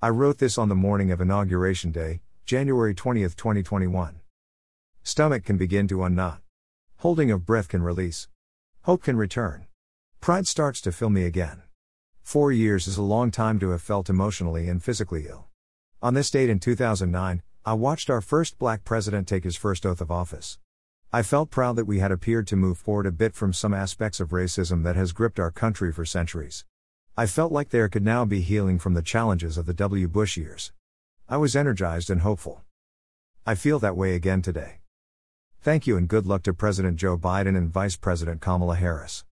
I wrote this on the morning of Inauguration Day, January 20, 2021. Stomach can begin to unknot. Holding of breath can release. Hope can return. Pride starts to fill me again. Four years is a long time to have felt emotionally and physically ill. On this date in 2009, I watched our first black president take his first oath of office. I felt proud that we had appeared to move forward a bit from some aspects of racism that has gripped our country for centuries. I felt like there could now be healing from the challenges of the W. Bush years. I was energized and hopeful. I feel that way again today. Thank you and good luck to President Joe Biden and Vice President Kamala Harris.